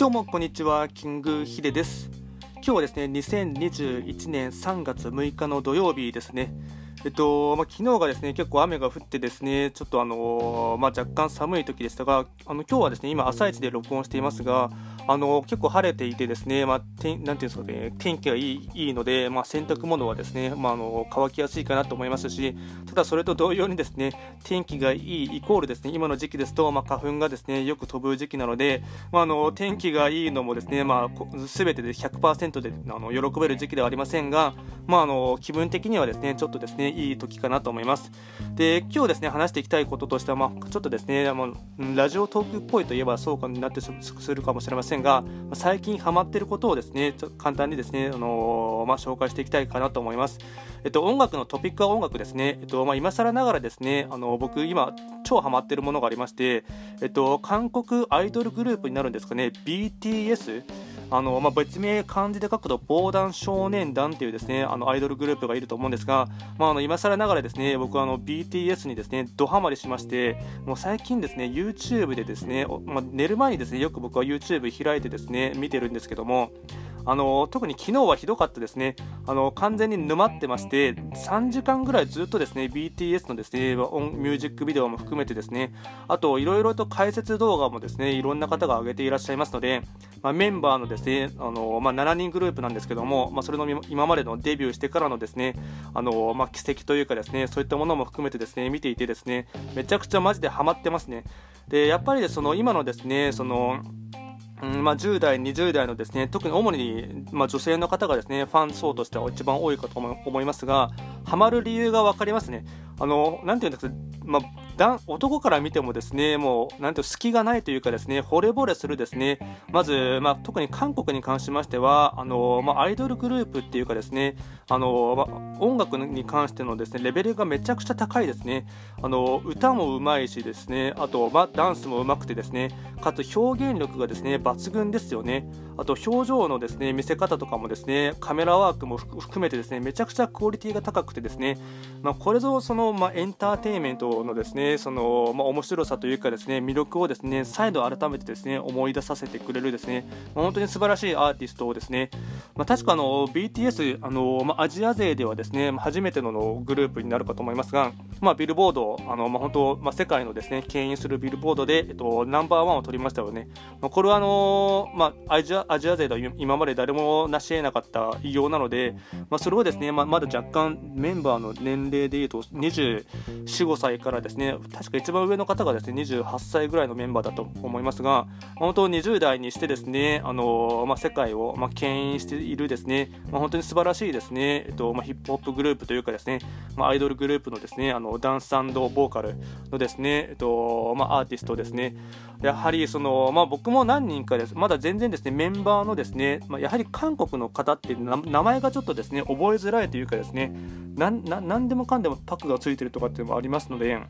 どうもこんにちは。キングヒデです。今日はですね2021年3月6日の土曜日ですね。えっとまあ、昨日がですね結構雨が降ってですねちょっとあのまあ、若干寒い時でしたがあの今日はですね今朝一で録音していますがあの結構晴れていてですね、まあ、てなんていうんですかね、天気がいいいいので、まあ、洗濯物はですね、まあ、あの乾きやすいかなと思いますし、ただそれと同様にですね、天気がいいイコールですね、今の時期ですと、まあ、花粉がですね、よく飛ぶ時期なので、まあ、あの天気がいいのもですね、まあ、全てで100%であの喜べる時期ではありませんが、まあ、あの気分的にはですね、ちょっとですね、いい時かなと思います。で、今日ですね、話していきたいこととしては、まあ、ちょっとですね、まあ、ラジオトークっぽいといえばそうかになってするかもしれませんが、最近ハマっていることをですね、ちょ簡単にですね、あのー、まあ、紹介していきたいかなと思います。えっと、音楽のトピックは音楽ですね。えっと、まあ、今更ながらですね、あの僕今超ハマってるものがありまして、えっと、韓国アイドルグループになるんですかね、BTS あの、まあ、別名漢字で書くと防弾少年団っていうですねあのアイドルグループがいると思うんですが、まあ、あの今更ながらですね僕はあの BTS にですねドハマりしましてもう最近ですね YouTube でですね、まあ、寝る前にですねよく僕は YouTube 開いてですね見てるんですけどもあの特に昨日はひどかったですね。あの完全に沼ってまして3時間ぐらいずっとですね BTS のですねミュージックビデオも含めてですねあといろいろと解説動画もですねいろんな方が上げていらっしゃいますので、まあ、メンバーのですねあの、まあ、7人グループなんですけども、まあ、それの今までのデビューしてからのですねあの、まあ、奇跡というかですねそういったものも含めてですね見ていてですねめちゃくちゃマジでハマってますね。でやっぱりその今のですねそのうんまあ、10代、20代のですね特に主に、まあ、女性の方がですねファン層としては一番多いかと思いますがハマる理由が分かりますね。あのなんていうんですか、まあ男から見てもですねもうなんていう隙がないというかですね惚れ惚れするですね。まず、まあ、特に韓国に関しましてはあの、まあ、アイドルグループっていうかですねあの、まあ、音楽に関してのですねレベルがめちゃくちゃ高いですね。あの歌もうまいしですねあと、まあ、ダンスもうまくてですねかつ表現力がですね抜群ですよね。あと表情のですね見せ方とかもですねカメラワークも含めてですねめちゃくちゃクオリティが高くてですね、まあ、これぞその、まあ、エンターテインメントのですねその、まあ、面白さというかですね魅力をですね再度改めてですね思い出させてくれるですね、まあ、本当に素晴らしいアーティストをですね、まあ、確かあの BTS あの、まあ、アジア勢ではですね初めてのグループになるかと思いますが、まあ、ビルボードあの、まあ、本当、まあ、世界のですね牽引するビルボードで、えっと、ナンバーワンを取りましたよね、まあ、これはあの、まあ、アジアアジア勢では今まで誰も成し得なかった偉業なので、まあ、それをですね、まあ、まだ若干メンバーの年齢でいうと24、5歳からですね確か一番上の方がですね28歳ぐらいのメンバーだと思いますが本当20代にしてですねあの、まあ、世界を、まあ、牽引しているですね、まあ、本当に素晴らしいですね、えっとまあ、ヒップホップグループというかですね、まあ、アイドルグループのですねあのダンスボーカルのですね、えっとまあ、アーティストですね。やはりその、まあ、僕も何人かですまだ全然ですねメンバーのですねまあ、やはり韓国の方って名前がちょっとですね覚えづらいというかですね何でもかんでもパクがついてるとかっていうのもありますので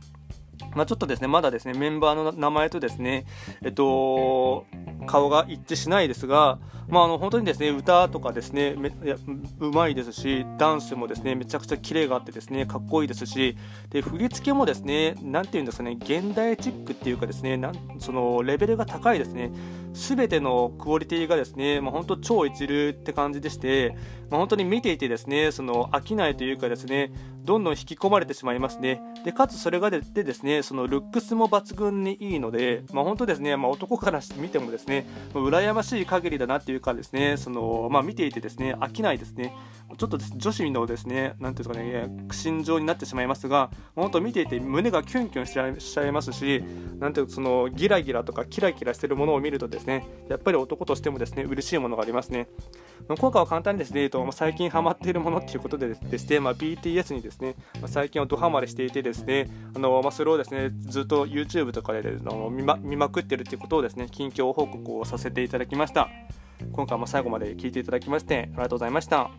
まあ、ちょっとですね、まだですね、メンバーの名前とですね、えっと、顔が一致しないですが、まあ、あの本当にですね歌とかですねめやうまいですしダンスもですねめちゃくちゃキレがあってですねかっこいいですしで振り付けもですねなんていうんですかね現代チックっていうかですねなんそのレベルが高いですね。全てのクオリティがですね、まあ、本当超一流って感じでして、まあ、本当に見ていてですねその飽きないというかですねどんどん引き込まれてしまいますね。でかつそれがででですねそのルックスも抜群にいいので、まあ、本当ですね、まあ、男から見てもですね羨ましい限りだなっていうかですねその、まあ、見ていてですね飽きないですね。ちょっと女子のですねなんていうんですかね心情になってしまいますが本当見ていて胸がキュンキュンしちゃいますしなんていうそのギラギラとかキラキラしてるものを見るとでね。やっぱり男としてもですね嬉しいものがありますね。効果は簡単にですねと最近ハマっているものっていうことでですね、まあ、BTS にですね、ま、最近はドハマりしていてですねあの、まあ、それをですねずっと YouTube とかでの見ま見まくってるっていうことをですね近況報告をさせていただきました。今回も最後まで聞いていただきましてありがとうございました。